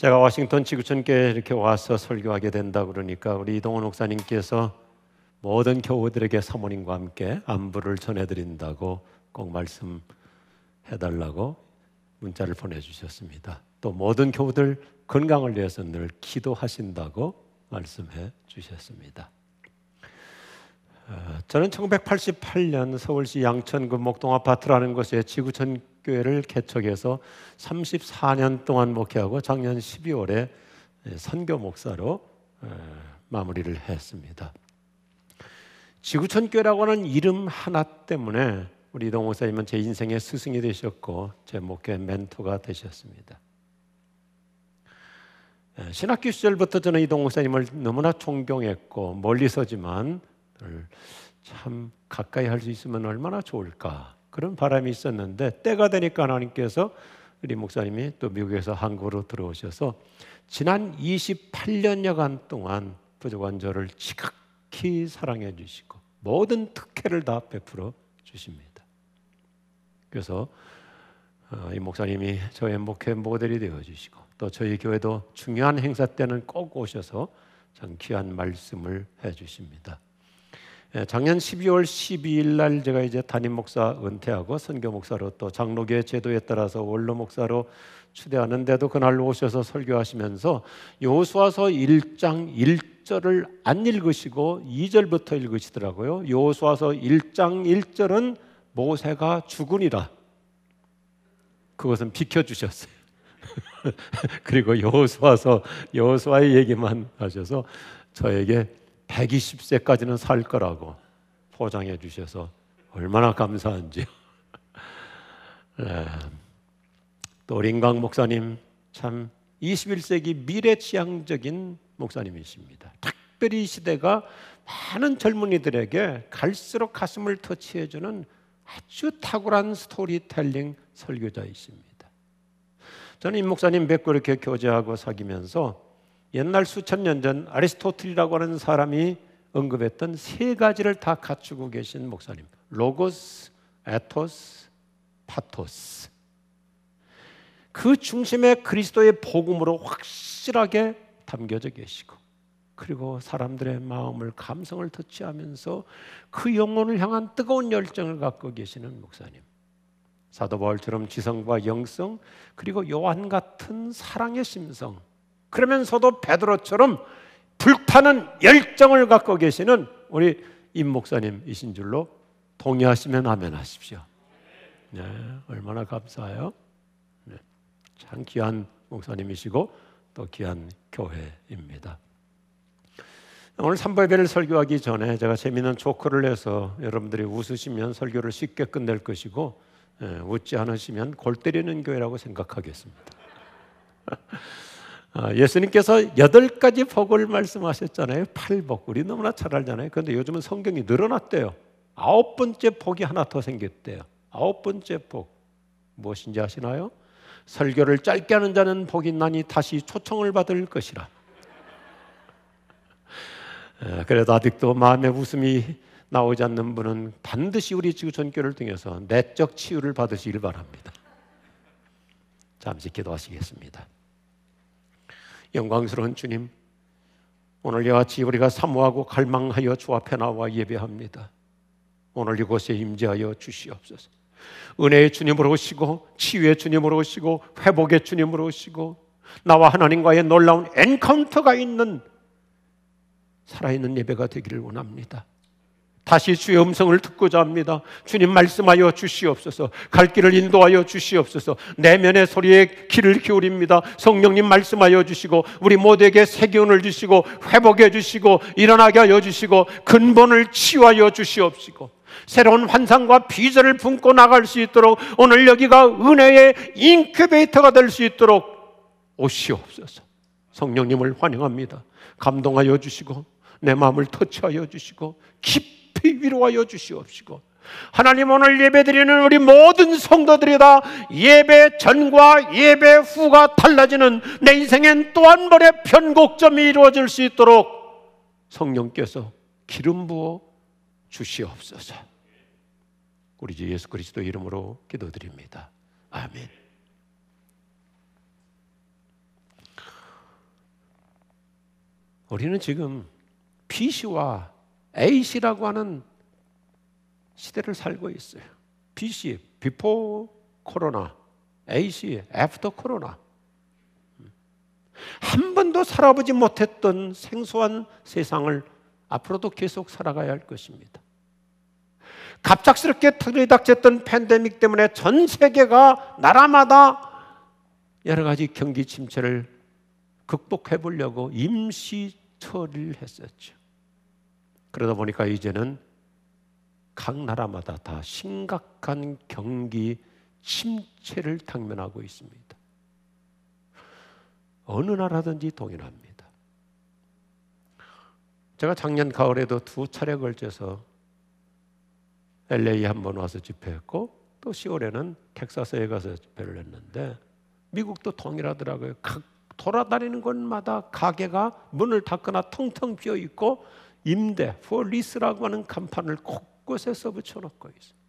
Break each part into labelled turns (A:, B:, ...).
A: 제가 워싱턴 지구촌교회 이렇게 와서 설교하게 된다 그러니까 우리 이동원 목사님께서 모든 교우들에게 사모님과 함께 안부를 전해드린다고 꼭 말씀해달라고 문자를 보내주셨습니다. 또 모든 교우들 건강을 위해서 늘 기도하신다고 말씀해 주셨습니다. 어, 저는 1988년 서울시 양천 그 목동 아파트라는 곳에 지구촌 교회를 개척해서 34년 동안 목회하고 작년 12월에 선교 목사로 어, 마무리를 했습니다. 지구촌 교회라고 하는 이름 하나 때문에 우리 이동 목사님은 제 인생의 스승이 되셨고 제 목회 멘토가 되셨습니다. 예, 신학교 시절부터 저는 이동 목사님을 너무나 존경했고 멀리서지만 참 가까이 할 수 있으면 얼마나 좋을까 그런 바람이 있었는데 때가 되니까 하나님께서 우리 목사님이 또 미국에서 한국으로 들어오셔서 지난 28년여간 동안 부족한 저를 지극히 사랑해 주시고 모든 특혜를 다 베풀어 주십니다. 그래서 어, 이 목사님이 저의 목회 모델이 되어 주시고 또 저희 교회도 중요한 행사 때는 꼭 오셔서 참 귀한 말씀을 해 주십니다. 예, 작년 12월 12일 날 제가 이제 담임 목사 은퇴하고 선교 목사로 또 장로교회 제도에 따라서 원로 목사로 추대하는데도 그날 오셔서 설교하시면서 여호수아서 1장 1절을 안 읽으시고 2절부터 읽으시더라고요. 여호수아서 1장 1절은 모세가 죽으니라. 그것은 비켜 주셨어요. 그리고 여호수아서 여호수아의 얘기만 하셔서 저에게 120세까지는 살 거라고 포장해 주셔서 얼마나 감사한지요. 네. 또 링광 목사님 참 21세기 미래 지향적인 목사님이십니다. 특별히 시대가 많은 젊은이들에게 갈수록 가슴을 터치해 주는 아주 탁월한 스토리텔링 설교자이십니다. 저는 임 목사님 뵙고 이렇게 교제하고 사귀면서 옛날 수천 년 전 아리스토틀이라고 하는 사람이 언급했던 세 가지를 다 갖추고 계신 목사님. 로고스, 에토스, 파토스. 그 중심에 그리스도의 복음으로 확실하게 담겨져 계시고 그리고 사람들의 마음을 감성을 터치하면서 그 영혼을 향한 뜨거운 열정을 갖고 계시는 목사님. 사도 바울처럼 지성과 영성 그리고 요한 같은 사랑의 심성 그러면서도 베드로처럼 불타는 열정을 갖고 계시는 우리 임 목사님이신 줄로 동의하시면 아멘 하십시오. 네, 얼마나 감사해요. 네, 참 귀한 목사님이시고 또 귀한 교회입니다. 오늘 삼보예배를 설교하기 전에 제가 재미있는 조커를 내서 여러분들이 웃으시면 설교를 쉽게 끝낼 것이고 예, 웃지 않으시면 골 때리는 교회라고 생각하겠습니다. 아, 예수님께서 여덟 가지 복을 말씀하셨잖아요. 팔복. 우리 너무나 잘 알잖아요. 그런데 요즘은 성경이 늘어났대요. 아홉 번째 복이 하나 더 생겼대요. 아홉 번째 복. 무엇인지 아시나요? 설교를 짧게 하는 자는 복이 나니 다시 초청을 받을 것이라. 그래도 아직도 마음에 웃음이 나오지 않는 분은 반드시 우리 지구촌교를 통해서 내적 치유를 받으시길 바랍니다. 잠시 기도하시겠습니다. 영광스러운 주님, 오늘 같이 우리가 사모하고 갈망하여 주 앞에 나와 예배합니다. 오늘 이곳에 임재하여 주시옵소서. 은혜의 주님으로 오시고 치유의 주님으로 오시고 회복의 주님으로 오시고 나와 하나님과의 놀라운 엔카운터가 있는 살아있는 예배가 되기를 원합니다. 다시 주의 음성을 듣고자 합니다. 주님 말씀하여 주시옵소서. 갈 길을 인도하여 주시옵소서. 내면의 소리에 귀를 기울입니다. 성령님 말씀하여 주시고 우리 모두에게 새 기운을 주시고 회복해 주시고 일어나게 하여 주시고 근본을 치유하여 주시옵시고 새로운 환상과 비전을 품고 나갈 수 있도록 오늘 여기가 은혜의 인큐베이터가 될 수 있도록 오시옵소서. 성령님을 환영합니다. 감동하여 주시고 내 마음을 터치하여 주시고 깊 깊이 위로하여 주시옵시고 하나님 오늘 예배드리는 우리 모든 성도들이 다 예배 전과 예배 후가 달라지는 내 인생엔 또 한 번의 변곡점이 이루어질 수 있도록 성령께서 기름 부어 주시옵소서. 우리 주 예수 그리스도 이름으로 기도드립니다. 아멘. 우리는 지금 BC와 AC라고 하는 시대를 살고 있어요. BC, before 코로나, AC, after 코로나. 한 번도 살아보지 못했던 생소한 세상을 앞으로도 계속 살아가야 할 것입니다. 갑작스럽게 들이닥쳤던 팬데믹 때문에 전 세계가 나라마다 여러 가지 경기 침체를 극복해 보려고 임시 처리를 했었죠. 그러다 보니까 이제는 각 나라마다 다 심각한 경기 침체를 당면하고 있습니다. 어느 나라든지 동일합니다. 제가 작년 가을에도 두 차례 걸쳐서 LA 한 번 와서 집회했고 또 10월에는 텍사스에 가서 집회를 했는데 미국도 동일하더라고요. 각 돌아다니는 곳마다 가게가 문을 닫거나 텅텅 비어 있고 임대, for lease라고 하는 간판을 곳곳에 써붙여 놓고 있어요.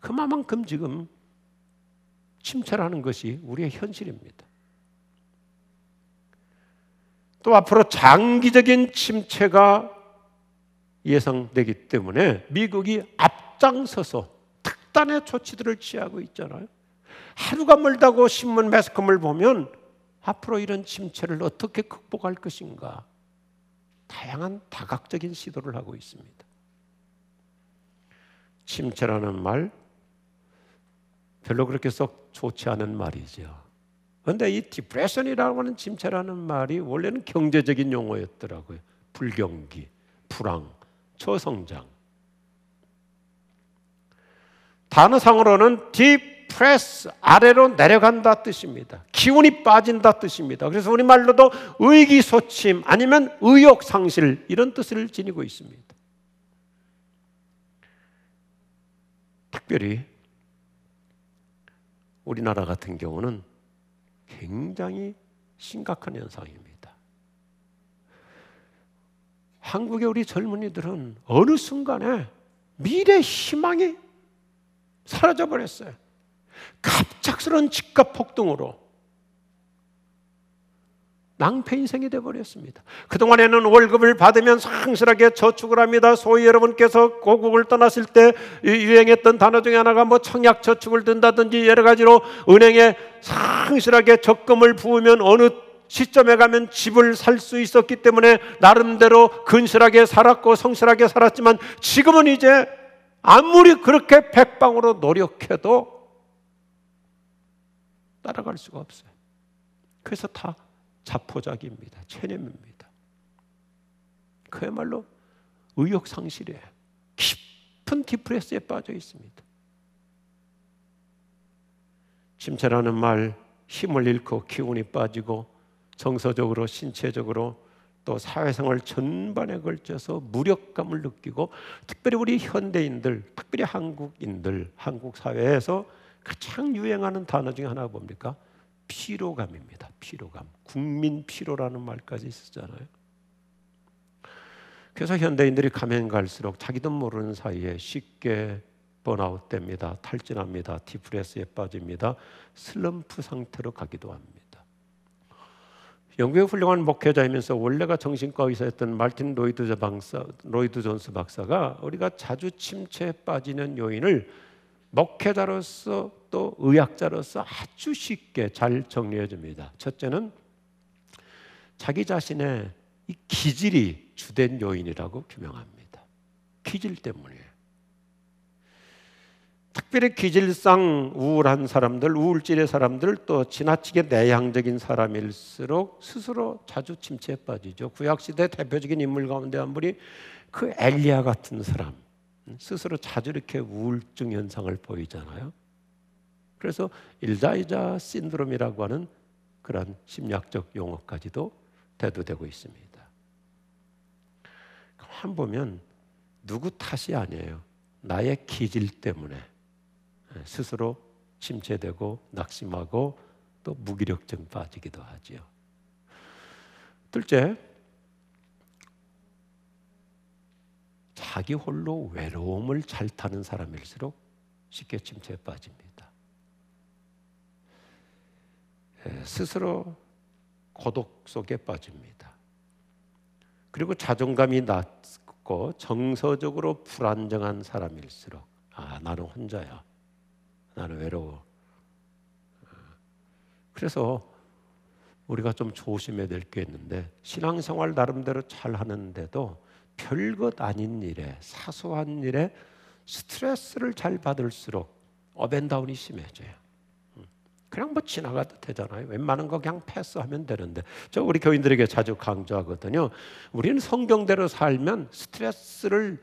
A: 그만큼 지금 침체라는 것이 우리의 현실입니다. 또 앞으로 장기적인 침체가 예상되기 때문에 미국이 앞장서서 특단의 조치들을 취하고 있잖아요. 하루가 멀다고 신문 매스컴을 보면 앞으로 이런 침체를 어떻게 극복할 것인가 다양한 다각적인 시도를 하고 있습니다. 침체라는 말 별로 그렇게 썩 좋지 않은 말이죠. 그런데 이 depression이라고 하는 침체라는 말이 원래는 경제적인 용어였더라고요. 불경기, 불황, 저성장. 단어상으로는 depress 아래로 내려간다 뜻입니다. 기운이 빠진다 뜻입니다. 그래서 우리말로도 의기소침 아니면 의욕 상실 이런 뜻을 지니고 있습니다. 특별히 우리나라 같은 경우는 굉장히 심각한 현상입니다. 한국의 우리 젊은이들은 어느 순간에 미래 희망이 사라져 버렸어요. 갑작스러운 집값 폭등으로 낭패 인생이 돼 버렸습니다. 그동안에는 월급을 받으면 상실하게 저축을 합니다. 소위 여러분께서 고국을 떠났을 때 유행했던 단어 중에 하나가 뭐 청약 저축을 든다든지 여러 가지로 은행에 상실하게 적금을 부으면 어느 시점에 가면 집을 살 수 있었기 때문에 나름대로 근실하게 살았고 성실하게 살았지만 지금은 이제 아무리 그렇게 백방으로 노력해도 따라갈 수가 없어요. 그래서 다 자포자기입니다. 체념입니다. 그야말로 의욕 상실에 깊은 디프레스에 빠져 있습니다. 침체라는 말 힘을 잃고 기운이 빠지고 정서적으로 신체적으로 또 사회생활 전반에 걸쳐서 무력감을 느끼고 특별히 우리 현대인들, 특별히 한국인들, 한국 사회에서 가장 유행하는 단어 중에 하나가 뭡니까? 피로감입니다. 피로감. 국민 피로라는 말까지 쓰잖아요. 그래서 현대인들이 가면 갈수록 자기도 모르는 사이에 쉽게 번아웃 됩니다. 탈진합니다. depress에 빠집니다. 슬럼프 상태로 가기도 합니다. 영국의 훌륭한 목회자이면서 원래가 정신과 의사였던 말틴 로이드 박사, 로이드 존스 박사가 우리가 자주 침체에 빠지는 요인을 목회자로서 또 의학자로서 아주 쉽게 잘 정리해 줍니다. 첫째는 자기 자신의 이 기질이 주된 요인이라고 규명합니다. 기질 때문이에요. 특별히 기질상 우울한 사람들, 우울질의 사람들, 또 지나치게 내향적인 사람일수록 스스로 자주 침체에 빠지죠. 구약시대 대표적인 인물 가운데 한 분이 그 엘리야 같은 사람. 스스로 자주 이렇게 우울증 현상을 보이잖아요. 그래서 일자이자 신드롬이라고 하는 그런 심리학적 용어까지도 대두되고 있습니다. 한 보면 누구 탓이 아니에요. 나의 기질 때문에 스스로 침체되고 낙심하고 또 무기력증 빠지기도 하지요. 둘째, 자기 홀로 외로움을 잘 타는 사람일수록 쉽게 침체에 빠집니다. 스스로 고독 속에 빠집니다. 그리고 자존감이 낮고 정서적으로 불안정한 사람일수록 아 나는 혼자야 나는 외로워 그래서 우리가 좀 조심해야 될 게 있는데 신앙생활 나름대로 잘 하는데도 별것 아닌 일에 사소한 일에 스트레스를 잘 받을수록 up and down이 심해져요. 음. 그냥 뭐 지나가도 되잖아요. 웬만한 거 그냥 패스하면 되는데 저 우리 교인들에게 자주 강조하거든요. 우리는 성경대로 살면 스트레스를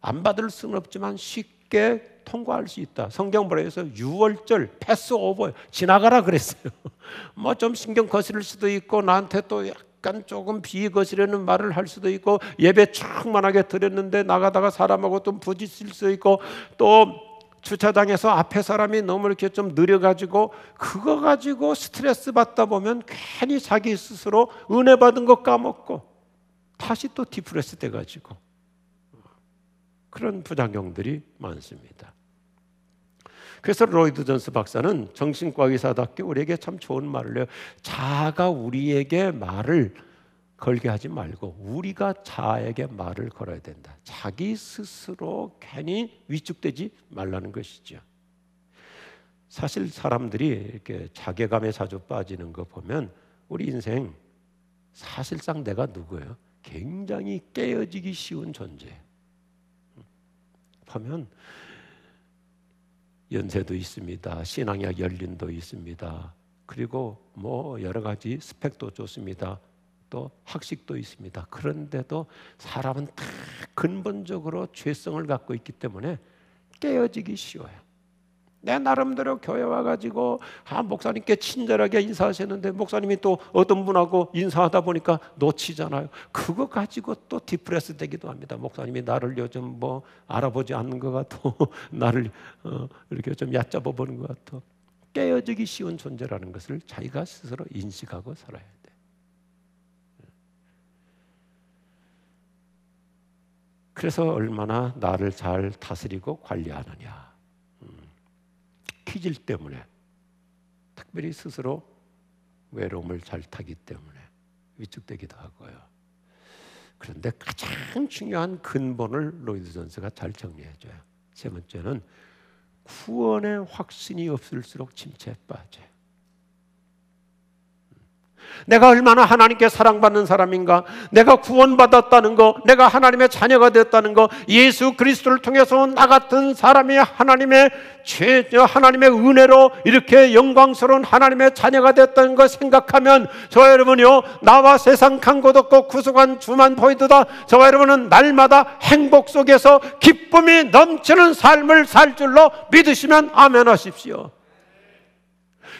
A: 안 받을 수는 없지만 쉽게 통과할 수 있다. 성경 보라에서 유월절 pass over 지나가라 그랬어요. 뭐 좀 신경 거스릴 수도 있고 나한테 또 약간 조금 비위 거스르는 말을 할 수도 있고 예배 충만하게 드렸는데 나가다가 사람하고 좀 부딪힐 수 있고 또 주차장에서 앞에 사람이 너무 이렇게 좀 느려가지고 그거 가지고 스트레스 받다 보면 괜히 자기 스스로 은혜 받은 거 까먹고 다시 또 depress 돼가지고 그런 부작용들이 많습니다. 그래서 로이드 존스 박사는 정신과 의사답게 우리에게 참 좋은 말을 해요. 자가 우리에게 말을 걸게 하지 말고 우리가 자에게 말을 걸어야 된다. 자기 스스로 괜히 위축되지 말라는 것이죠. 사실 사람들이 이렇게 자괴감에 자주 빠지는 거 보면 우리 인생 사실상 내가 누구예요? 굉장히 깨어지기 쉬운 존재. 하면 연세도 있습니다. 신앙약 연륜도 있습니다. 그리고 뭐 여러 가지 스펙도 좋습니다. 또 학식도 있습니다. 그런데도 사람은 다 근본적으로 죄성을 갖고 있기 때문에 깨어지기 쉬워요. 내 나름대로 교회 와가지고 아 목사님께 친절하게 인사하셨는데 목사님이 또 어떤 분하고 인사하다 보니까 놓치잖아요. 그거 가지고 또 디프레스 되기도 합니다. 목사님이 나를 요즘 뭐 알아보지 않는 것 같아, 나를 어, 이렇게 좀 얕잡아 보는 것 같아. 깨어지기 쉬운 존재라는 것을 자기가 스스로 인식하고 살아야 돼. 그래서 얼마나 나를 잘 다스리고 관리하느냐. 퀴질 때문에 특별히 스스로 외로움을 잘 타기 때문에 위축되기도 하고요. 그런데 가장 중요한 근본을 로이드 존스가 잘 정리해줘요. 세 번째는 구원의 확신이 없을수록 침체에 빠져요. 내가 얼마나 하나님께 사랑받는 사람인가, 내가 구원받았다는 거, 내가 하나님의 자녀가 되었다는 거, 예수 그리스도를 통해서 나 같은 사람이 하나님의 죄, 하나님의 은혜로 이렇게 영광스러운 하나님의 자녀가 됐다는 걸 생각하면 저 여러분이요, 나와 세상 간곳 없고 구속한 주만 보이도다. 저 여러분은 날마다 행복 속에서 기쁨이 넘치는 삶을 살 줄로 믿으시면 아멘 하십시오.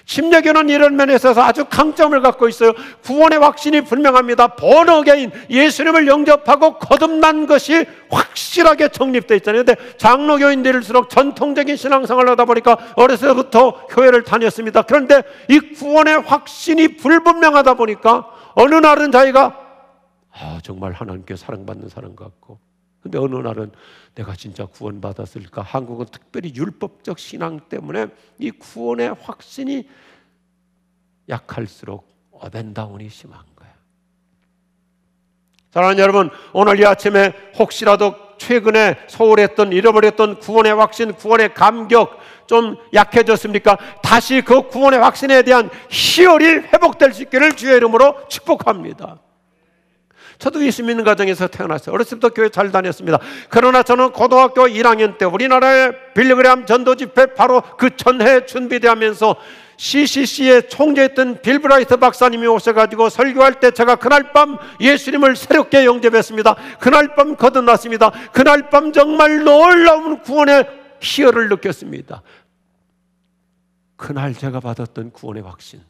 A: 침례교는 이런 면에 있어서 아주 강점을 갖고 있어요. 구원의 확신이 분명합니다. 번어게인 예수님을 영접하고 거듭난 것이 확실하게 정립되어 있잖아요. 근데 장로교인들일수록 전통적인 신앙생활을 하다 보니까 어려서부터 교회를 다녔습니다. 그런데 이 구원의 확신이 불분명하다 보니까 어느 날은 자기가 아, 정말 하나님께 사랑받는 사람 같고 근데 어느 날은 내가 진짜 구원받았을까? 한국은 특별히 율법적 신앙 때문에 이 구원의 확신이 약할수록 어벤다운이 심한 거예요. 사랑하는 여러분, 오늘 이 아침에 혹시라도 최근에 소홀했던 잃어버렸던 구원의 확신, 구원의 감격 좀 약해졌습니까? 다시 그 구원의 확신에 대한 희열이 회복될 수 있기를 주의 이름으로 축복합니다. 저도 예수 믿는 가정에서 태어났어요. 어렸을 때부터 교회 잘 다녔습니다. 그러나 저는 고등학교 1학년 때 우리나라의 빌리그램 전도 집회 바로 그 전해 준비되면서 CCC의 총재였던 빌브라이트 박사님이 오셔가지고 설교할 때 제가 그날 밤 예수님을 새롭게 영접했습니다. 그날 밤 거듭났습니다. 그날 밤 정말 놀라운 구원의 희열을 느꼈습니다. 그날 제가 받았던 구원의 확신,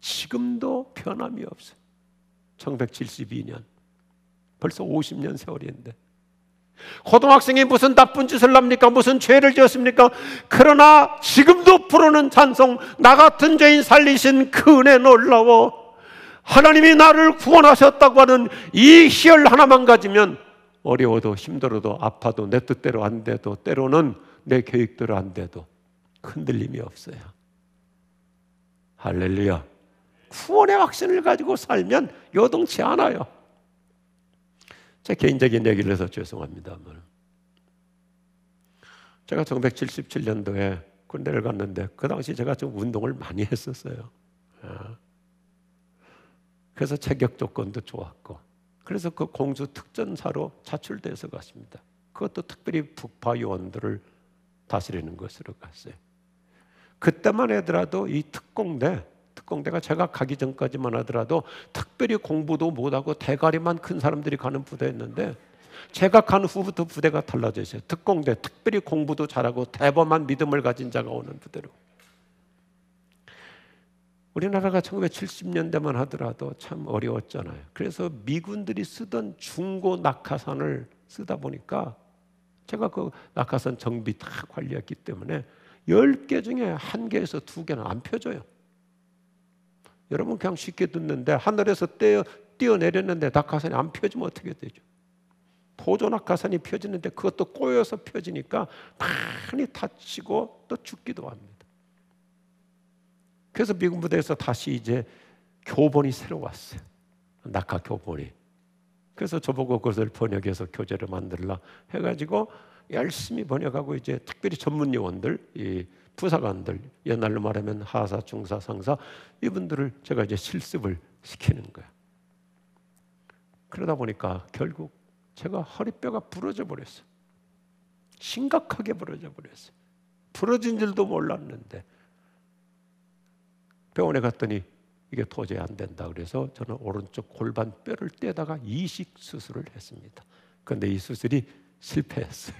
A: 지금도 변함이 없어요. 1972년. 벌써 50년 세월인데 고등학생이 무슨 나쁜 짓을 합니까? 무슨 죄를 지었습니까? 그러나 지금도 부르는 찬송 나 같은 죄인 살리신 그 은혜 놀라워 하나님이 나를 구원하셨다고 하는 이 희열 하나만 가지면 어려워도 힘들어도 아파도 내 뜻대로 안 돼도 때로는 내 계획대로 안 돼도 흔들림이 없어요. 할렐루야. 구원의 확신을 가지고 살면 요동치 않아요. 제 개인적인 얘기를 해서 죄송합니다만 제가 1977년도에 군대를 갔는데 그 당시 제가 좀 운동을 많이 했었어요. 아. 그래서 체격 조건도 좋았고 그래서 그 공수 특전사로 차출돼서 갔습니다. 그것도 특별히 북파 요원들을 다스리는 것으로 갔어요. 그때만 하더라도 이 특공대 특공대가 제가 가기 전까지만 하더라도 특별히 공부도 못하고 대가리만 큰 사람들이 가는 부대였는데 제가 간 후부터 부대가 달라져 있어요. 특공대 특별히 공부도 잘하고 대범한 믿음을 가진 자가 오는 부대로. 우리나라가 1970년대만 하더라도 참 어려웠잖아요. 그래서 미군들이 쓰던 중고 낙하산을 쓰다 보니까 제가 그 낙하산 정비 다 관리했기 때문에 10개 중에 한 개에서 두 개는 안 펴져요. 여러분 그냥 쉽게 듣는데 하늘에서 떼어 뛰어내렸는데 낙하산이 안 펴지면 어떻게 되죠? 보조 낙하산이 펴지는데 그것도 꼬여서 펴지니까 많이 다치고 또 죽기도 합니다. 그래서 미군 부대에서 다시 이제 교본이 새로 왔어요. 낙하 교본이. 그래서 저보고 그것을 번역해서 교재를 만들라 해가지고 열심히 번역하고 이제 특별히 전문 요원들, 이 부사관들, 옛날로 말하면 하사, 중사, 상사 이분들을 제가 이제 실습을 시키는 거예요. 그러다 보니까 결국 제가 허리뼈가 부러져 버렸어요. 심각하게 부러져 버렸어요. 부러진 줄도 몰랐는데 병원에 갔더니 이게 도저히 안 된다 그래서 저는 오른쪽 골반 뼈를 떼다가 이식 수술을 했습니다. 그런데 이 수술이 실패했어요.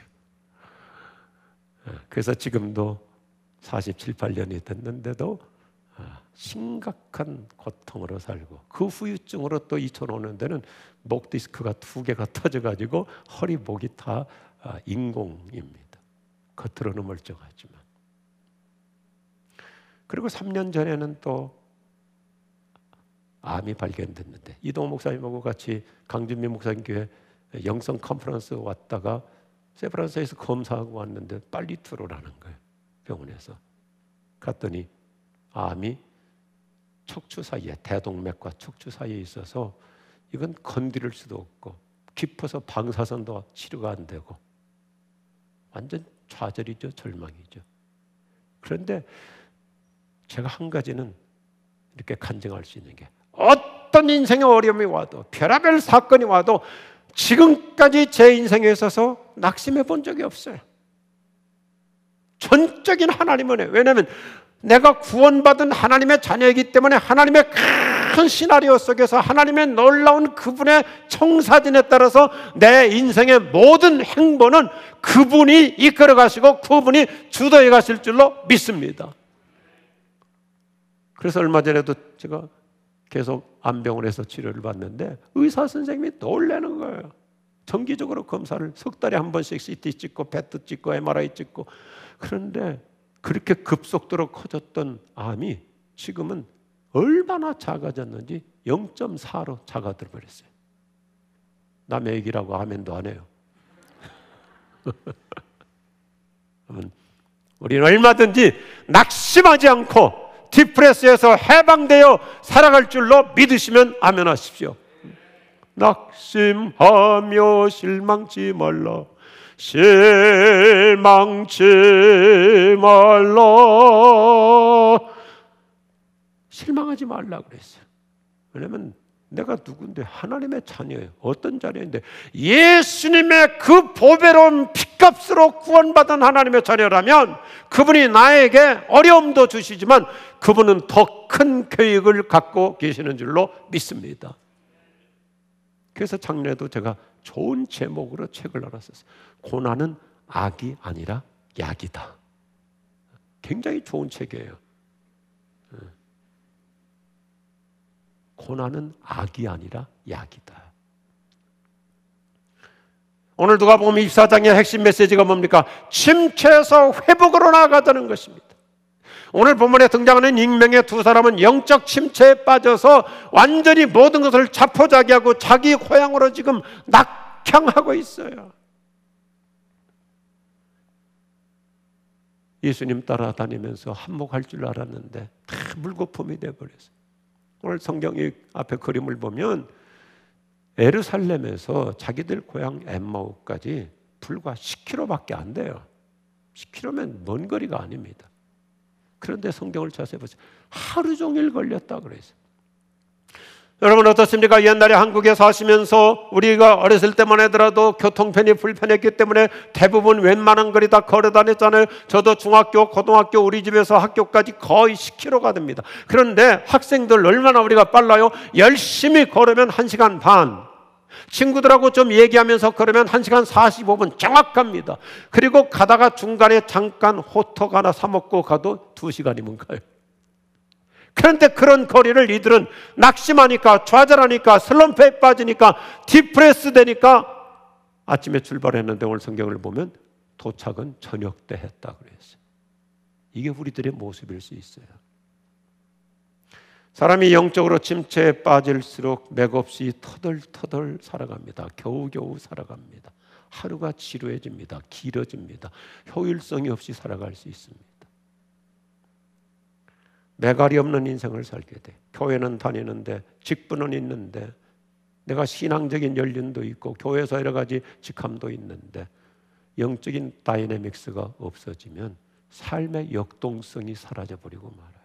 A: 예, 그래서 지금도 47, 8년이 됐는데도 아, 심각한 고통으로 살고 그 후유증으로 또 2005년 되는 목 디스크가 두 개가 터져가지고 허리 목이 다 아, 인공입니다. 겉으로는 멀쩡하지만 그리고 3년 전에는 또 암이 발견됐는데 이동 목사님하고 같이 강준미 목사님 교회 영성 컨퍼런스 왔다가 세브란스에서 검사하고 왔는데 빨리 들어오라는 거예요 병원에서 갔더니 암이 척추 사이에 대동맥과 척추 사이에 있어서 이건 건드릴 수도 없고 깊어서 방사선도 치료가 안 되고 완전 좌절이죠 절망이죠 그런데 제가 한 가지는 이렇게 간증할 수 있는 게 어떤 인생의 어려움이 와도 별하별 사건이 와도 지금까지 제 인생에 있어서 낙심해 본 적이 없어요. 전적인 하나님은 왜냐하면 내가 구원받은 하나님의 자녀이기 때문에 하나님의 큰 시나리오 속에서 하나님의 놀라운 그분의 청사진에 따라서 내 인생의 모든 행보는 그분이 이끌어 가시고 그분이 주도해 가실 줄로 믿습니다. 그래서 얼마 전에도 제가 계속 암병원에서 치료를 받는데 의사 선생님이 놀라는 거예요. 정기적으로 검사를 석 달에 한 번씩 CT 찍고 배트 찍고 MRI 찍고 그런데 그렇게 급속도로 커졌던 암이 지금은 얼마나 작아졌는지 0.4로 작아들 버렸어요. 남의 얘기라고 하면도 안 해요. 우리는 얼마든지 낙심하지 않고 디프레스에서 해방되어 살아갈 줄로 믿으시면 아멘하십시오. 낙심하며 실망치 말라. 실망치 말라. 실망하지 말라 그랬어요. 왜냐면 내가 누군데 하나님의 자녀예요. 어떤 자녀인데 예수님의 그 보배로운 피값으로 구원받은 하나님의 자녀라면 그분이 나에게 어려움도 주시지만 그분은 더 큰 계획을 갖고 계시는 줄로 믿습니다. 그래서 작년에도 제가 좋은 제목으로 책을 나눴었어요. 고난은 악이 아니라 약이다. 굉장히 좋은 책이에요. 고난은 악이 아니라 약이다. 오늘 누가 보면 24장의 핵심 메시지가 뭡니까? 침체에서 회복으로 나아가자는 것입니다. 오늘 본문에 등장하는 익명의 두 사람은 영적 침체에 빠져서 완전히 모든 것을 자포자기하고 자기 고향으로 지금 낙향하고 있어요. 예수님 따라다니면서 한몫할 줄 알았는데 다 물거품이 돼버렸어요. 오늘 성경이 앞에 그림을 보면 에르살렘에서 자기들 고향 엠마오까지 불과 10km밖에 안 돼요. 10km면 먼 거리가 아닙니다. 그런데 성경을 자세히 보세요. 하루 종일 걸렸다 그랬어요. 여러분 어떻습니까? 옛날에 한국에 사시면서 우리가 어렸을 때만 하더라도 교통편이 불편했기 때문에 대부분 웬만한 거리 다 걸어 다녔잖아요. 저도 중학교, 고등학교 우리 집에서 학교까지 거의 10km가 됩니다. 그런데 학생들 얼마나 우리가 빨라요? 열심히 걸으면 1시간 반. 친구들하고 좀 얘기하면서 걸으면 1시간 45분 정확합니다. 그리고 가다가 중간에 잠깐 호떡 하나 사 먹고 가도 2시간이면 가요. 그런데 그런 거리를 이들은 낙심하니까 좌절하니까 슬럼프에 빠지니까 디프레스 되니까 아침에 출발했는데 오늘 성경을 보면 도착은 저녁 때 했다 그랬어요. 이게 우리들의 모습일 수 있어요. 사람이 영적으로 침체에 빠질수록 맥없이 터덜터덜 살아갑니다. 겨우겨우 살아갑니다. 하루가 지루해집니다. 길어집니다. 효율성이 없이 살아갈 수 있습니다. 매갈이 없는 인생을 살게 돼. 교회는 다니는데 직분은 있는데 내가 신앙적인 연륜도 있고 교회에서 여러 가지 직함도 있는데 영적인 다이내믹스가 없어지면 삶의 역동성이 사라져 버리고 말아요.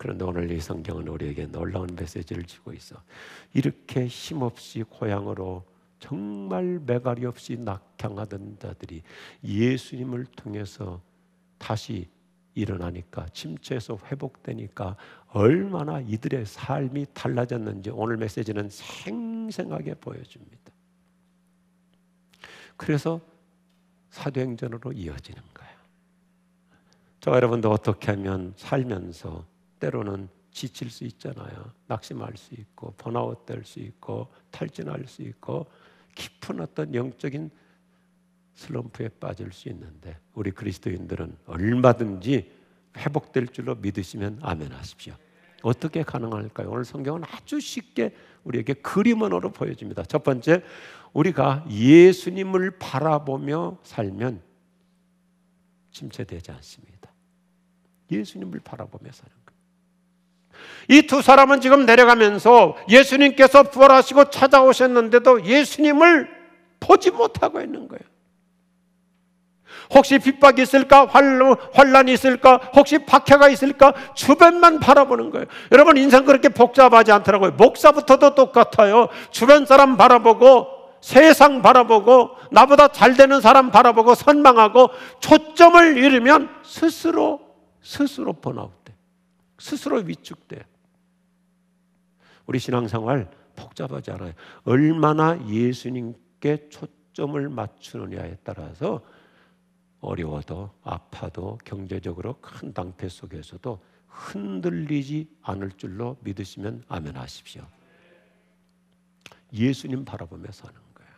A: 그런데 오늘 이 성경은 우리에게 놀라운 메시지를 주고 있어. 이렇게 힘없이 고향으로 정말 매갈이 없이 낙향하던 자들이 예수님을 통해서 다시 일어나니까 침체에서 회복되니까 얼마나 이들의 삶이 달라졌는지 오늘 메시지는 생생하게 보여줍니다. 그래서 사도행전으로 이어지는 거예요. 저 여러분도 어떻게 하면 살면서 때로는 지칠 수 있잖아요. 낙심할 수 있고 번아웃 될 수 있고 탈진할 수 있고 깊은 어떤 영적인 슬럼프에 빠질 수 있는데 우리 그리스도인들은 얼마든지 회복될 줄로 믿으시면 아멘 하십시오. 어떻게 가능할까요? 오늘 성경은 아주 쉽게 우리에게 그림 언어로 보여줍니다. 첫 번째, 우리가 예수님을 바라보며 살면 침체되지 않습니다. 예수님을 바라보며 사는 이 두 사람은 지금 내려가면서 예수님께서 부활하시고 찾아오셨는데도 예수님을 보지 못하고 있는 거예요. 혹시 핍박이 있을까? 환란이 있을까? 혹시 박해가 있을까? 주변만 바라보는 거예요. 여러분 인생 그렇게 복잡하지 않더라고요. 목사부터도 똑같아요. 주변 사람 바라보고 세상 바라보고 나보다 잘 되는 사람 바라보고 선망하고 초점을 잃으면 스스로 스스로 번아웃돼. 스스로 위축돼. 우리 신앙생활 복잡하지 않아요. 얼마나 예수님께 초점을 맞추느냐에 따라서 어려워도 아파도 경제적으로 큰 당패 속에서도 흔들리지 않을 줄로 믿으시면 아멘 하십시오. 예수님 바라보며 사는 거야.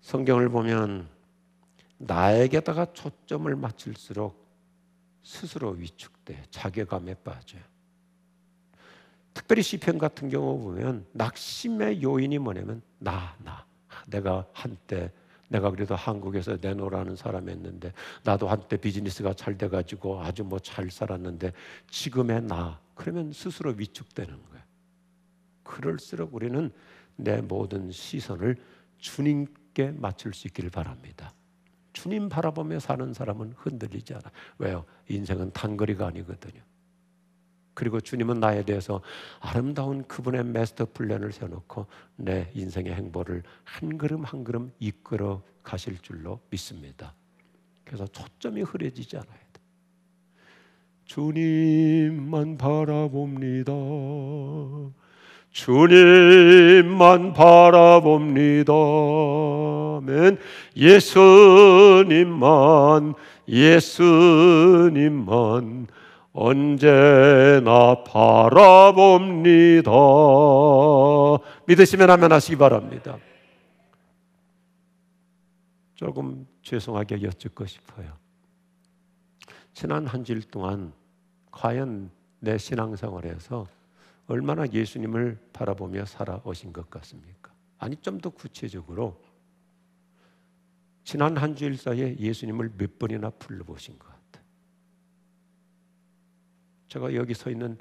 A: 성경을 보면 나에게다가 초점을 맞출수록 스스로 위축돼 자괴감에 빠져요. 특별히 시편 같은 경우 보면 낙심의 요인이 뭐냐면 나 나. 내가 한때 내가 그래도 한국에서 내놓으라는 사람이었는데 나도 한때 비즈니스가 잘 돼가지고 아주 뭐 잘 살았는데 지금의 나 그러면 스스로 위축되는 거예요. 그럴수록 우리는 내 모든 시선을 주님께 맞출 수 있기를 바랍니다. 주님 바라보며 사는 사람은 흔들리지 않아. 왜요? 인생은 단거리가 아니거든요. 그리고 주님은 나에 대해서 아름다운 그분의 마스터 플랜을 세워놓고 내 인생의 행보를 한 걸음 한 걸음 이끌어 가실 줄로 믿습니다. 그래서 초점이 흐려지지 않아야 돼. 주님만 바라봅니다. 주님만 바라봅니다. 면 예수님만 예수님만 언제나 바라봅니다. 믿으시면 하면 하시기 바랍니다. 조금 죄송하게 여쭙고 싶어요. 지난 한 주일 동안 과연 내 신앙생활에서 얼마나 예수님을 바라보며 살아오신 것 같습니까? 아니 좀 더 구체적으로 지난 한 주일 사이에 예수님을 몇 번이나 불러보신 것 제가 여기 서 있는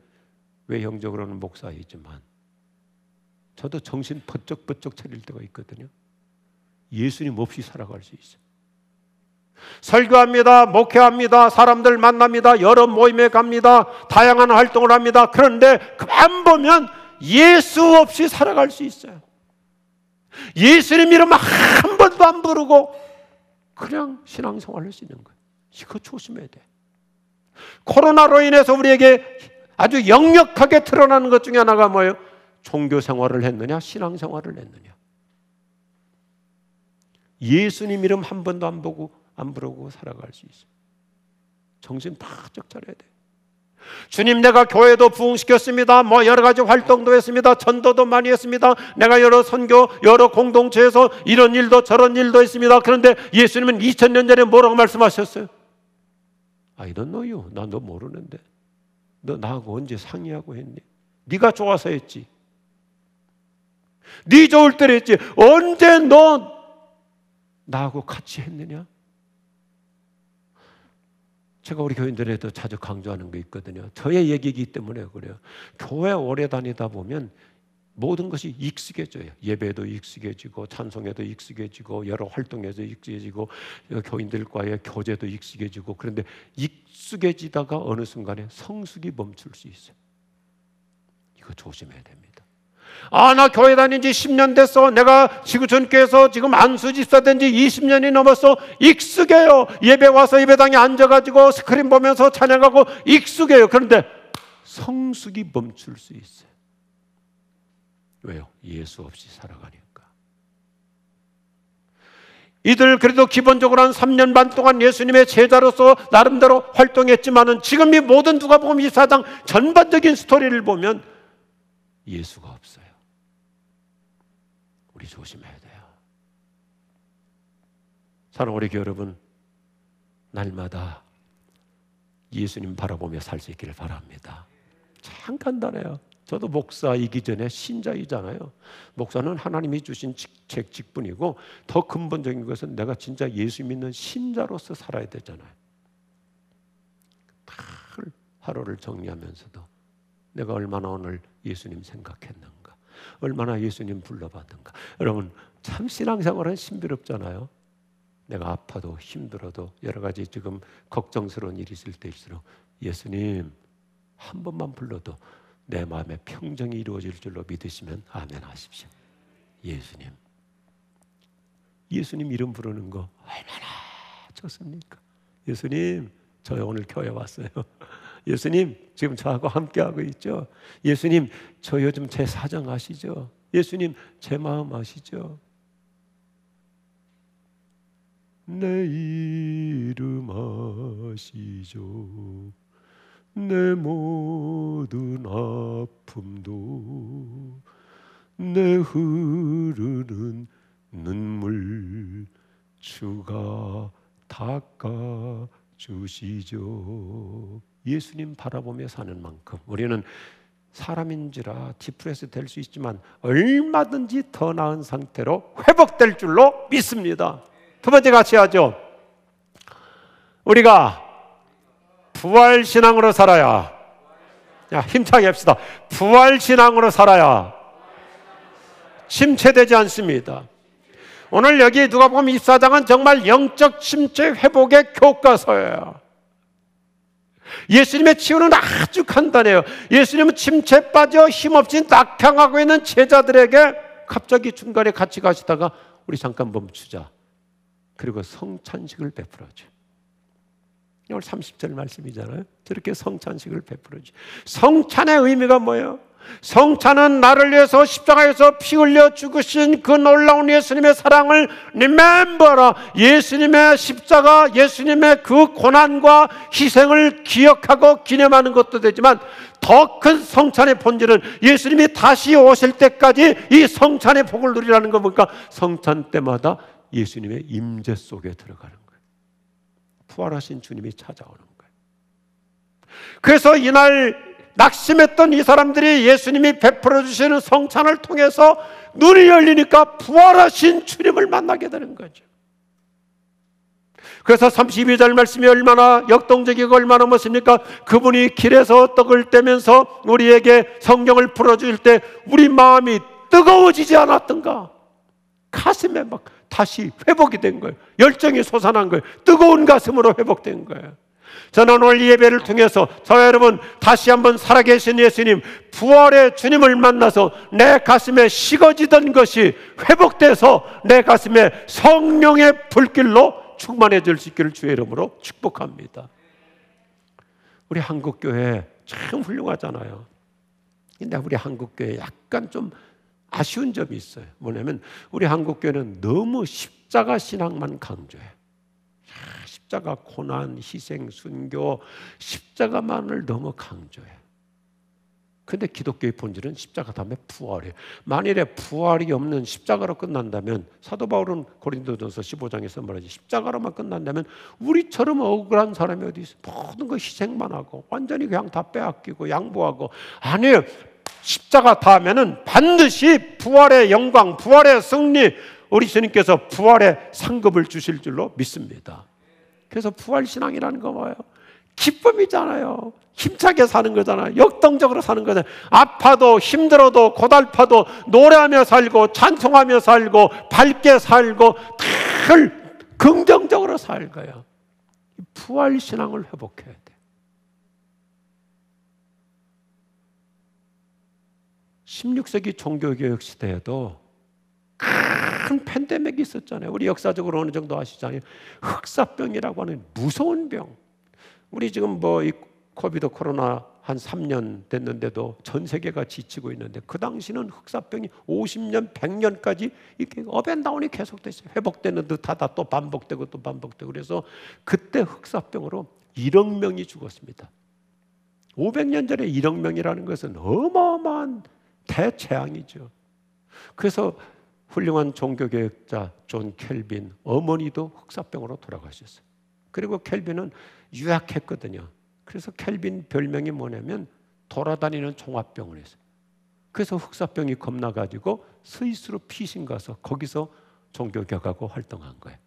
A: 외형적으로는 목사이지만 저도 정신 번쩍번쩍 차릴 때가 있거든요. 예수님 없이 살아갈 수 있어요. 설교합니다. 목회합니다. 사람들 만납니다. 여러 모임에 갑니다. 다양한 활동을 합니다. 그런데 그만 보면 예수 없이 살아갈 수 있어요. 예수님 이름 한 번도 안 부르고 그냥 신앙생활 할수 있는 거예요. 이거 조심해야 돼. 코로나로 인해서 우리에게 아주 역력하게 드러나는 것 중에 하나가 뭐예요? 종교 생활을 했느냐, 신앙 생활을 했느냐. 예수님 이름 한 번도 안 보고 안 부르고 살아갈 수 있어요. 정신 바짝 차려야 돼. 주님 내가 교회도 부흥시켰습니다. 뭐 여러 가지 활동도 했습니다. 전도도 많이 했습니다. 내가 여러 선교, 여러 공동체에서 이런 일도 저런 일도 했습니다. 그런데 예수님은 2000년 전에 뭐라고 말씀하셨어요? I don't. 난너 모르는데. 너 나하고 언제 상의하고 했니? 네가 좋아서 했지. 네 좋을 때를 했지. 언제 너 나하고 같이 했느냐? 제가 우리 교인들에도 자주 강조하는 게 있거든요. 저의 얘기이기 때문에 그래요. 교회 오래 다니다 보면 모든 것이 익숙해져요. 예배도 익숙해지고 찬송에도 익숙해지고 여러 활동에서 익숙해지고 교인들과의 교제도 익숙해지고 그런데 익숙해지다가 어느 순간에 성숙이 멈출 수 있어요. 이거 조심해야 됩니다. 아, 나 교회 다닌 지 10년 됐어. 내가 지구촌교에서 지금 안수 집사 된 지 20년이 넘었어. 익숙해요. 예배 와서 예배당에 앉아가지고 스크린 보면서 찬양하고 익숙해요. 그런데 성숙이 멈출 수 있어요. 왜요? 예수 없이 살아가니까. 이들 그래도 기본적으로 한 3년 반 동안 예수님의 제자로서 나름대로 활동했지만은 지금 이 모든 누가복음 24장 전반적인 스토리를 보면 예수가 없어요. 우리 조심해야 돼요. 사랑 우리 여러분 날마다 예수님 바라보며 살 수 있기를 바랍니다. 참 간단해요. 저도 목사이기 전에 신자이잖아요. 목사는 하나님이 주신 직책 직분이고 더 근본적인 것은 내가 진짜 예수 믿는 신자로서 살아야 되잖아요. 하루를 정리하면서도 내가 얼마나 오늘 예수님 생각했는가, 얼마나 예수님 불러봤는가. 여러분 참 신앙생활은 신비롭잖아요. 내가 아파도 힘들어도 여러 가지 지금 걱정스러운 일이 있을 때일수록 예수님 한 번만 불러도 내 마음에 평정이 이루어질 줄로 믿으시면 아멘 하십시오. 예수님. 예수님 이름 부르는 거 얼마나 좋습니까? 예수님, 저 오늘 교회 왔어요. 예수님, 지금 저하고 함께하고 있죠. 예수님, 저 요즘 제 사정 아시죠? 예수님, 제 마음 아시죠? 내 이름 아시죠? 내 모든 아픔도 내 흐르는 눈물 주가 닦아 주시죠. 예수님 바라보며 사는 만큼 우리는 사람인지라 디프레스 될 수 있지만 얼마든지 더 나은 상태로 회복될 줄로 믿습니다. 두 번째 같이 하죠. 우리가 부활 신앙으로 살아야. 야, 힘차게 합시다. 부활 신앙으로 살아야 침체되지 않습니다. 오늘 여기 누가 보면 24장은 정말 영적 침체 회복의 교과서예요. 예수님의 치유는 아주 간단해요. 예수님은 침체 빠져 힘없이 낙향하고 있는 제자들에게 갑자기 중간에 같이 가시다가 우리 잠깐 멈추자. 그리고 성찬식을 베풀어줘. 오늘 30절 말씀이잖아요. 저렇게 성찬식을 베풀어지. 성찬의 의미가 뭐예요? 성찬은 나를 위해서 십자가에서 피 흘려 죽으신 그 놀라운 예수님의 사랑을 리멤버라 예수님의 십자가 예수님의 그 고난과 희생을 기억하고 기념하는 것도 되지만 더 큰 성찬의 본질은 예수님이 다시 오실 때까지 이 성찬의 복을 누리라는 거 보니까 성찬 때마다 예수님의 임재 속에 들어가는 부활하신 주님이 찾아오는 거예요. 그래서 이날 낙심했던 이 사람들이 예수님이 베풀어 주시는 성찬을 통해서 눈이 열리니까 부활하신 주님을 만나게 되는 거죠. 그래서 32절 말씀이 얼마나 역동적이고 얼마나 멋습니까? 그분이 길에서 떡을 떼면서 우리에게 성경을 풀어줄 때 우리 마음이 뜨거워지지 않았던가? 가슴에 막 다시 회복이 된 거예요. 열정이 솟아난 거예요. 뜨거운 가슴으로 회복된 거예요. 저는 오늘 예배를 통해서 저 여러분 다시 한번 살아계신 예수님 부활의 주님을 만나서 내 가슴에 식어지던 것이 회복돼서 내 가슴에 성령의 불길로 충만해질 수 있기를 주의 이름으로 축복합니다. 우리 한국 교회 참 훌륭하잖아요. 근데 우리 한국 교회 약간 좀 아쉬운 점이 있어요. 뭐냐면 우리 한국 교회는 너무 십자가 신앙만 강조해. 십자가 고난, 희생, 순교, 십자가만을 너무 강조해. 근데 기독교의 본질은 십자가 다음에 부활이에요. 만일에 부활이 없는 십자가로 끝난다면 사도 바울은 고린도전서 15장에서 말하지 십자가로만 끝난다면 우리처럼 억울한 사람이 어디 있어? 모든 거 희생만 하고 완전히 그냥 다 빼앗기고 양보하고 아니에요. 십자가 다음에는 반드시 부활의 영광, 부활의 승리, 우리 주님께서 부활의 상급을 주실 줄로 믿습니다. 그래서 부활신앙이라는 거 뭐예요? 기쁨이잖아요. 힘차게 사는 거잖아요. 역동적으로 사는 거잖아요. 아파도 힘들어도 고달파도 노래하며 살고 찬송하며 살고 밝게 살고 늘 긍정적으로 살 거예요. 부활 신앙을 회복해야 돼. 16세기 종교개혁 시대에도 큰 팬데믹이 있었잖아요. 우리 역사적으로 어느 정도 아시잖아요. 흑사병이라고 하는 무서운 병. 우리 지금 뭐 이 코비드 코로나 한 3년 됐는데도 전 세계가 지치고 있는데 그 당시는 흑사병이 50년, 100년까지 이렇게 up and down이 계속됐어요. 회복되는 듯하다 또 반복되고 또 반복되고 그래서 그때 흑사병으로 1억 명이 죽었습니다. 500년 전에 1억 명이라는 것은 어마어마한 대재앙이죠. 그래서 훌륭한 종교개혁자 존 켈빈 어머니도 흑사병으로 돌아가셨어요. 그리고 켈빈은 유약했거든요. 그래서 켈빈 별명이 뭐냐면 돌아다니는 종합병원에서 그래서 흑사병이 겁나 가지고 스위스로 피신 가서 거기서 종교개혁하고 활동한 거예요.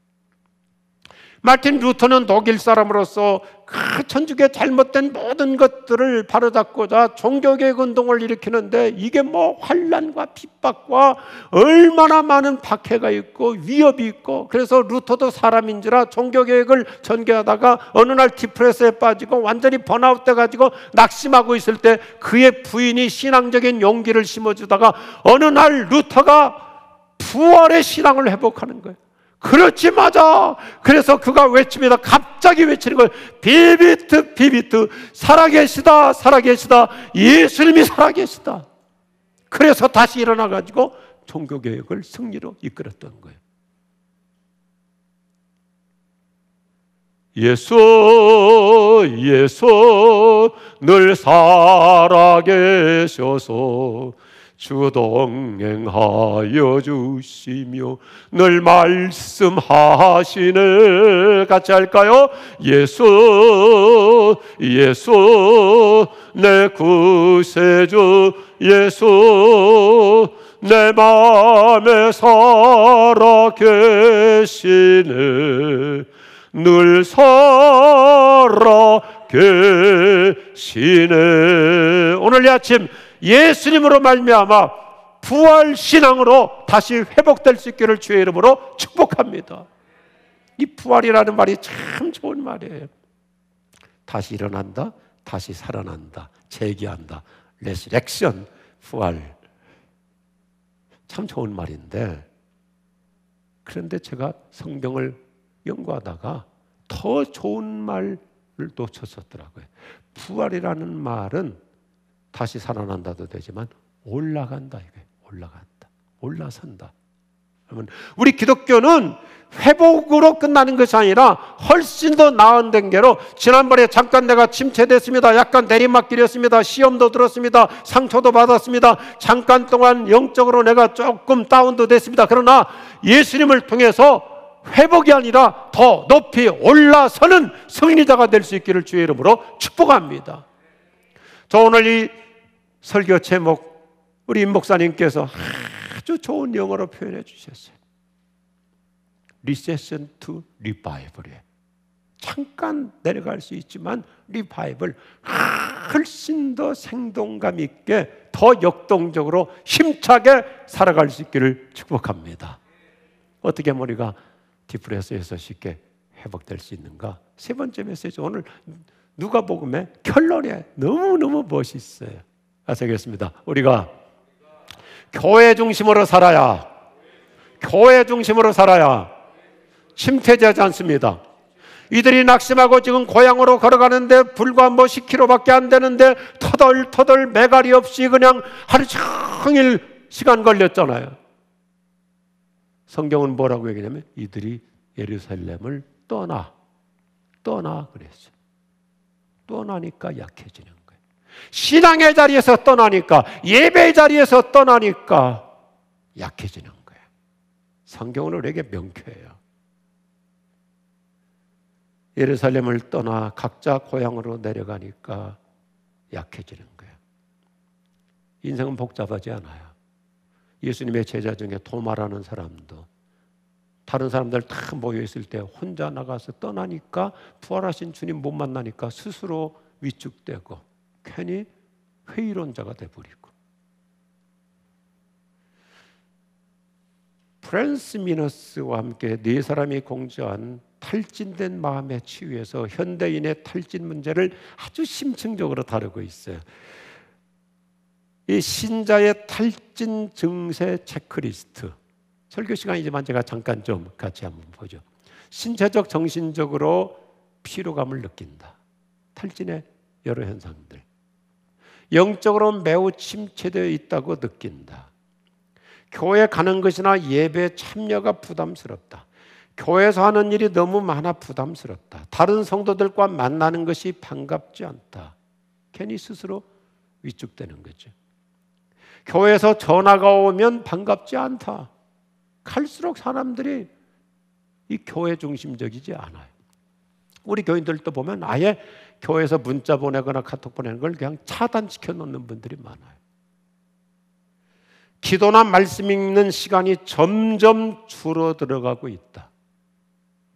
A: 마틴 루터는 독일 사람으로서 그 천주교 잘못된 모든 것들을 바로잡고자 종교개혁 운동을 일으키는데 이게 뭐 환란과 핍박과 얼마나 많은 박해가 있고 위협이 있고 그래서 루터도 사람인지라 종교개혁을 전개하다가 어느 날 디프레스에 빠지고 완전히 번아웃 돼 가지고 낙심하고 있을 때 그의 부인이 신앙적인 용기를 심어주다가 어느 날 루터가 부활의 신앙을 회복하는 거예요. 그렇지 맞아. 그래서 그가 외칩니다. 갑자기 외치는 거예요. 비비트 비비트 살아계시다 살아계시다 예수님이 살아계시다. 그래서 다시 일어나 가지고 종교 개혁을 승리로 이끌었던 거예요. 예수 예수 늘 살아계셔서 주동행하여 주시며 늘 말씀하시네 같이 할까요? 예수 예수 내 구세주 예수 내 맘에 살아 계시네 늘 살아 계시네 오늘 아침 예수님으로 말미암아 부활 신앙으로 다시 회복될 수 있기를 주의 이름으로 축복합니다. 이 부활이라는 말이 참 좋은 말이에요. 다시 일어난다, 다시 살아난다, 재기한다. 레스렉션, 부활. 참 좋은 말인데 그런데 제가 성경을 연구하다가 더 좋은 말을 놓쳤었더라고요. 부활이라는 말은 다시 살아난다도 되지만 올라간다 이게 올라간다. 올라선다. 그러면 우리 기독교는 회복으로 끝나는 것이 아니라 훨씬 더 나은 단계로 지난번에 잠깐 내가 침체됐습니다. 약간 내리막길이었습니다. 시험도 들었습니다. 상처도 받았습니다. 잠깐 동안 영적으로 내가 조금 다운도 됐습니다. 그러나 예수님을 통해서 회복이 아니라 더 높이 올라서는 승리자가 될 수 있기를 주의 이름으로 축복합니다. 저 오늘 이 설교 제목 우리 임 목사님께서 아주 좋은 영어로 표현해 주셨어요. Recession to Revival이에요. 잠깐 내려갈 수 있지만 리바이벌 훨씬 더 생동감 있게 더 역동적으로 힘차게 살아갈 수 있기를 축복합니다. 어떻게 머리가 디프레스에서 쉽게 회복될 수 있는가? 세 번째 메시지 오늘 누가복음의 결론이 너무너무 멋있어요. 아시겠습니다. 우리가 교회 중심으로 살아야 교회 중심으로 살아야 침태되지 않습니다. 이들이 낙심하고 지금 고향으로 걸어가는데 불과 뭐 10km밖에 안 되는데 터덜터덜 매갈이 없이 그냥 하루 종일 시간 걸렸잖아요. 성경은 뭐라고 얘기냐면 이들이 예루살렘을 떠나 떠나 그랬어요. 떠나니까 약해지는 거예요. 신앙의 자리에서 떠나니까 예배의 자리에서 떠나니까 약해지는 거예요. 성경은 우리에게 명쾌해요. 예루살렘을 떠나 각자 고향으로 내려가니까 약해지는 거예요. 인생은 복잡하지 않아요. 예수님의 제자 중에 도마라는 사람도 다른 사람들 다 모여 있을 때 혼자 나가서 떠나니까 부활하신 주님 못 만나니까 스스로 위축되고 괜히 회의론자가 돼 버리고 프랜스 미너스와 함께 네 사람이 공저한 탈진된 마음의 치유에서 현대인의 탈진 문제를 아주 심층적으로 다루고 있어요. 이 신자의 탈진 증세 체크리스트. 설교 시간이지만 제가 잠깐 좀 같이 한번 보죠. 신체적, 정신적으로 피로감을 느낀다. 탈진의 여러 현상들. 영적으로 매우 침체되어 있다고 느낀다. 교회 가는 것이나 예배 참여가 부담스럽다. 교회에서 하는 일이 너무 많아 부담스럽다. 다른 성도들과 만나는 것이 반갑지 않다. 괜히 스스로 위축되는 거죠. 교회에서 전화가 오면 반갑지 않다. 갈수록 사람들이 이 교회 중심적이지 않아요. 우리 교인들도 보면 아예 교회에서 문자 보내거나 카톡 보내는 걸 그냥 차단시켜 놓는 분들이 많아요. 기도나 말씀 읽는 시간이 점점 줄어들어가고 있다.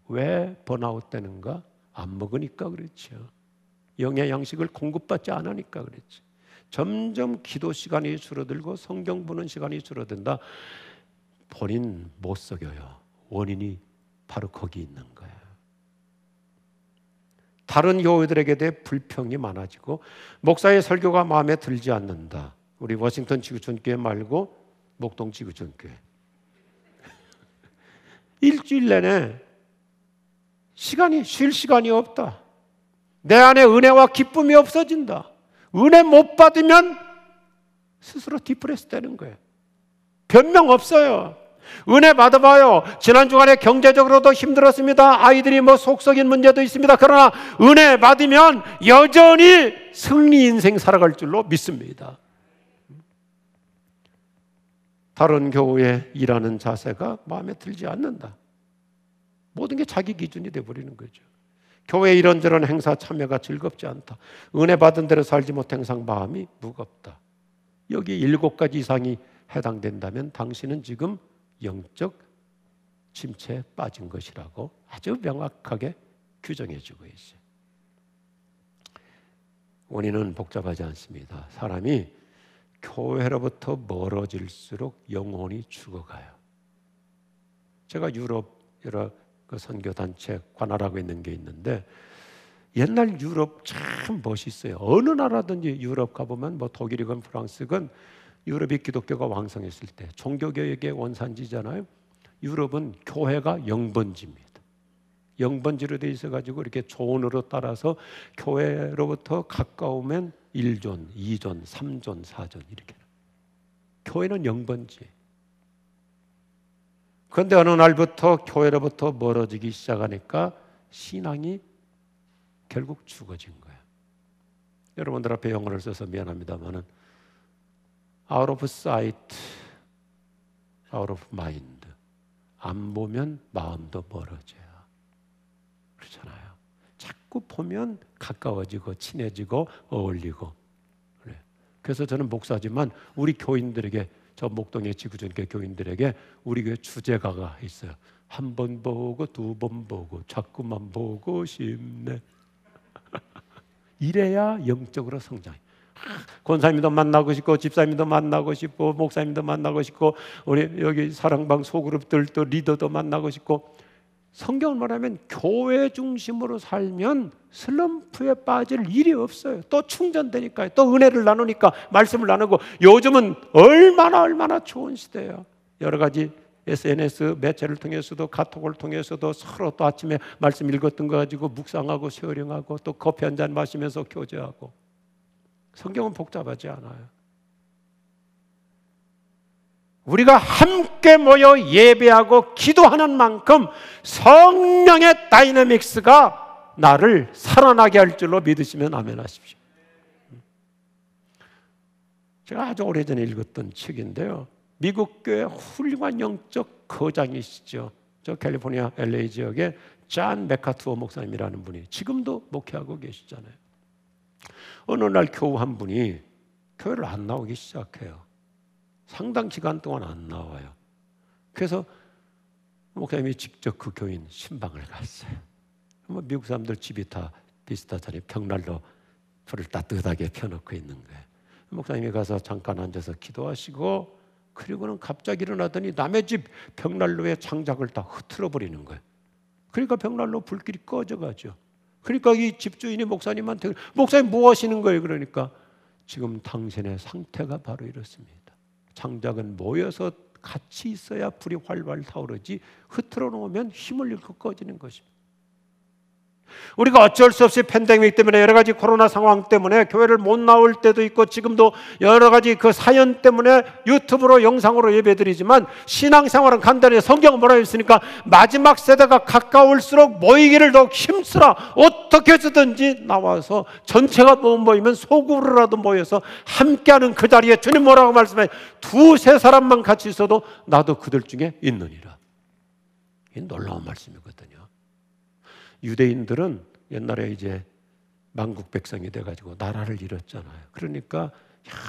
A: 왜 번아웃 되는가? 안 먹으니까 그렇죠. 영의 양식을 공급받지 않으니까 그렇죠. 점점 기도 시간이 줄어들고 성경 보는 시간이 줄어든다. 본인 못 속여요. 원인이 바로 거기 있는 거예요. 다른 교회들에게 대해 불평이 많아지고 목사의 설교가 마음에 들지 않는다. 우리 워싱턴 지구촌교회 말고 목동 지구촌교회. 일주일 내내 시간이 쉴 시간이 없다. 내 안에 은혜와 기쁨이 없어진다. 은혜 못 받으면 스스로 디프레스 되는 거예요. 변명 없어요. 은혜 받아봐요. 지난 주간에 경제적으로도 힘들었습니다. 아이들이 뭐 속썩인 문제도 있습니다. 그러나 은혜 받으면 여전히 승리 인생 살아갈 줄로 믿습니다. 다른 교회에 일하는 자세가 마음에 들지 않는다. 모든 게 자기 기준이 돼 버리는 거죠. 교회 이런저런 행사 참여가 즐겁지 않다. 은혜 받은 대로 살지 못한 상 마음이 무겁다. 여기 일곱 가지 이상이 해당된다면 당신은 지금 영적 침체에 빠진 것이라고 아주 명확하게 규정해 주고 있어요. 원인은 복잡하지 않습니다. 사람이 교회로부터 멀어질수록 영혼이 죽어가요. 제가 유럽 여러 그 선교 단체 관할하고 있는 게 있는데 옛날 유럽 참 멋있어요. 어느 나라든지 유럽 가보면 뭐 독일이건 프랑스건 유럽이 기독교가 왕성했을 때 종교개혁의 원산지잖아요. 유럽은 교회가 영번지입니다. 영번지로 돼 있어 가지고 이렇게 존으로 따라서 교회로부터 가까우면 1 zone, 2 zone, 3 zone, 4 zone 이렇게. 교회는 영번지. 그런데 어느 날부터 교회로부터 멀어지기 시작하니까 신앙이 결국 죽어진 거예요. 여러분들 앞에 영어를 써서 미안합니다만은 out of sight, out of mind. 안 보면 마음도 멀어져요. 그렇잖아요. 자꾸 보면 가까워지고 친해지고 어울리고 그래. 그래서 저는 목사지만 우리 교인들에게 저 목동의 지구전교 교인들에게 우리 교회 주제가가 있어요. 한 번 보고 두 번 보고 자꾸만 보고 싶네. 이래야 영적으로 성장해. 권사님도 만나고 싶고 집사님도 만나고 싶고 목사님도 만나고 싶고 우리 여기 사랑방 소그룹들 또 리더도 만나고 싶고 성경을 말하면 교회 중심으로 살면 슬럼프에 빠질 일이 없어요. 또 충전되니까요. 또 은혜를 나누니까 말씀을 나누고 요즘은 얼마나 얼마나 좋은 시대예요. 여러 가지 SNS 매체를 통해서도 카톡을 통해서도 서로 또 아침에 말씀 읽었던 거 가지고 묵상하고 쉐어링하고 또 커피 한 잔 마시면서 교제하고 성경은 복잡하지 않아요. 우리가 함께 모여 예배하고 기도하는 만큼 성령의 다이내믹스가 나를 살아나게 할 줄로 믿으시면 아멘 하십시오. 제가 아주 오래전에 읽었던 책인데요. 미국 교회 훌륭한 영적 거장이시죠. 저 캘리포니아 LA 지역에 잔 메카투어 목사님이라는 분이 지금도 목회하고 계시잖아요. 어느 날 교우 한 분이 교회를 안 나오기 시작해요. 상당 기간 동안 안 나와요. 그래서 목사님이 직접 그 교인 신방을 갔어요. 뭐 미국 사람들 집이 다 비슷하잖아요. 벽난로 불을 따뜻하게 펴놓고 있는 거예요. 목사님이 가서 잠깐 앉아서 기도하시고 그리고는 갑자기 일어나더니 남의 집 벽난로에 장작을 다 흐트러 버리는 거예요. 그러니까 벽난로 불길이 꺼져가죠. 그러니까 이 집주인이 목사님한테 목사님 뭐 하시는 거예요? 그러니까 지금 당신의 상태가 바로 이렇습니다. 장작은 모여서 같이 있어야 불이 활활 타오르지 흐트러 놓으면 힘을 잃고 꺼지는 것입니다. 우리가 어쩔 수 없이 팬데믹 때문에 여러 가지 코로나 상황 때문에 교회를 못 나올 때도 있고 지금도 여러 가지 그 사연 때문에 유튜브로 영상으로 예배드리지만 신앙생활은 간단히 성경은 뭐라 했으니까? 마지막 세대가 가까울수록 모이기를 더욱 힘쓰라. 어떻게 해서든지 나와서 전체가 못 모이면 소구로라도 모여서 함께하는 그 자리에 주님 뭐라고 말씀해? 두세 사람만 같이 있어도 나도 그들 중에 있느니라. 이 놀라운 말씀이거든요 유대인들은 옛날에 이제 만국 백성이 돼가지고 나라를 잃었잖아요. 그러니까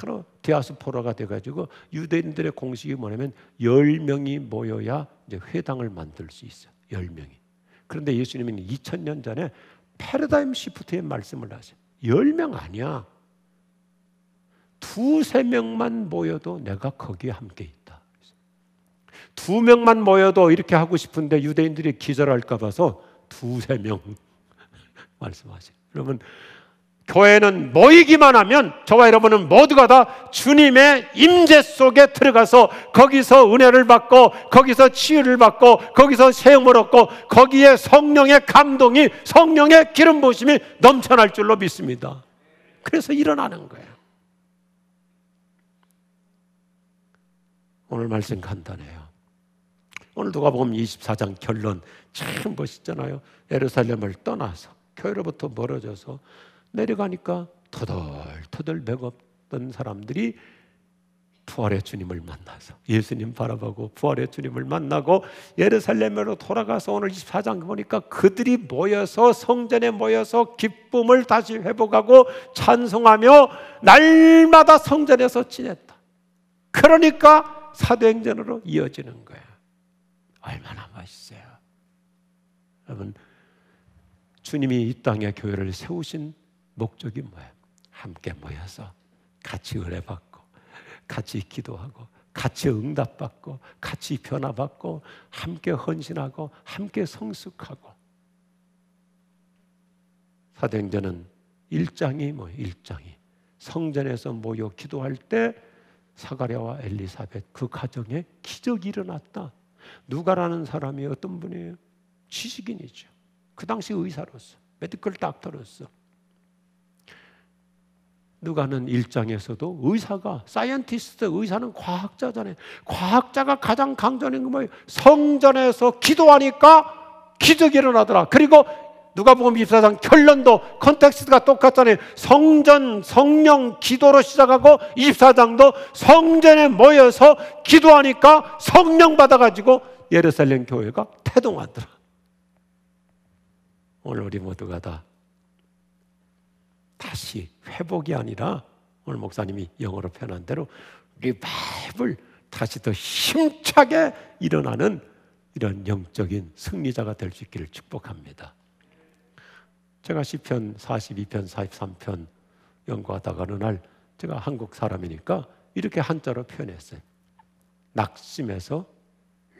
A: 여러 디아스포라가 돼가지고 유대인들의 공식이 뭐냐면 열 명이 모여야 이제 회당을 만들 수 있어. 열 명이. 그런데 예수님은 2000년 전에 패러다임 시프트의 말씀을 하세요. 열 명 아니야. 두세 명만 모여도 내가 거기에 함께 있다. 두 명만 모여도 이렇게 하고 싶은데 유대인들이 기절할까 봐서 두세 명 말씀하세요. 여러분 교회는 모이기만 하면 저와 여러분은 모두가 다 주님의 임재 속에 들어가서 거기서 은혜를 받고 거기서 치유를 받고 거기서 세움을 얻고 거기에 성령의 감동이 성령의 기름 부심이 넘쳐날 줄로 믿습니다. 그래서 일어나는 거예요. 오늘 말씀 간단해요. 오늘 누가 보면 24장 결론 참 멋있잖아요. 예루살렘을 떠나서 교회로부터 멀어져서 내려가니까 터덜터덜 맥없던 사람들이 부활의 주님을 만나서 예수님 바라보고 부활의 주님을 만나고 예루살렘으로 돌아가서 오늘 24장 보니까 그들이 모여서 성전에 모여서 기쁨을 다시 회복하고 찬송하며 날마다 성전에서 지냈다. 그러니까 사도행전으로 이어지는 거예요. 얼마나 멋있어요. 여러분 주님이 이 땅에 교회를 세우신 목적이 뭐예요? 함께 모여서 같이 은혜받고 같이 기도하고 같이 응답받고 같이 변화받고 함께 헌신하고 함께 성숙하고 사도행전은 1장이 뭐 1장이 성전에서 모여 기도할 때 사가랴와 엘리사벳 그 가정에 기적이 일어났다. 누가라는 사람이 어떤 분이에요? 지식인이죠. 그 당시 의사로서, medical doctor로서. 누가는 일장에서도 의사가 scientist 의사는 과학자잖아요. 과학자가 가장 강조하는 게 뭐예요? 성전에서 기도하니까 기적이 일어나더라. 그리고 누가복음 24장 결론도 context가 똑같잖아요. 성전 성령 기도로 시작하고 24장도 성전에 모여서 기도하니까 성령 받아 가지고 예루살렘 교회가 태동하더라. 오늘 우리 모두가 다 다시 회복이 아니라 오늘 목사님이 영어로 표현한 대로 revival 다시 더 힘차게 일어나는 이런 영적인 승리자가 될 수 있기를 축복합니다. 제가 시편 42편, 43편 연구하다가 어느 날 제가 한국 사람이니까 이렇게 한자로 표현했어요. 낙심에서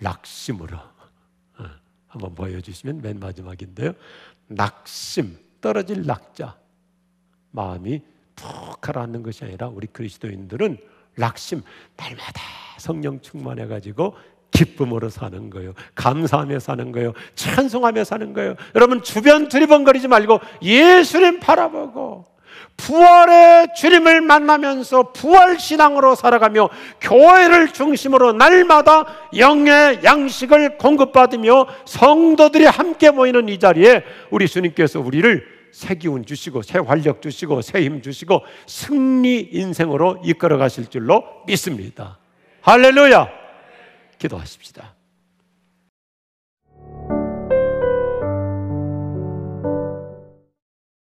A: 낙심으로. 어, 한번 보여주시면 맨 마지막인데요. 낙심, 떨어질 낙자. 마음이 푹 가라앉는 것이 아니라 우리 그리스도인들은 낙심, 날마다 성령 충만해가지고 기쁨으로 사는 거예요. 감사하며 사는 거예요. 찬송하며 사는 거예요. 여러분 주변 두리번거리지 말고 예수님 바라보고 부활의 주님을 만나면서 부활 신앙으로 살아가며 교회를 중심으로 날마다 영의 양식을 공급받으며 성도들이 함께 모이는 이 자리에 우리 주님께서 우리를 새 기운 주시고 새 활력 주시고 새 힘 주시고 승리 인생으로 이끌어 가실 줄로 믿습니다. 할렐루야. 기도하십시다.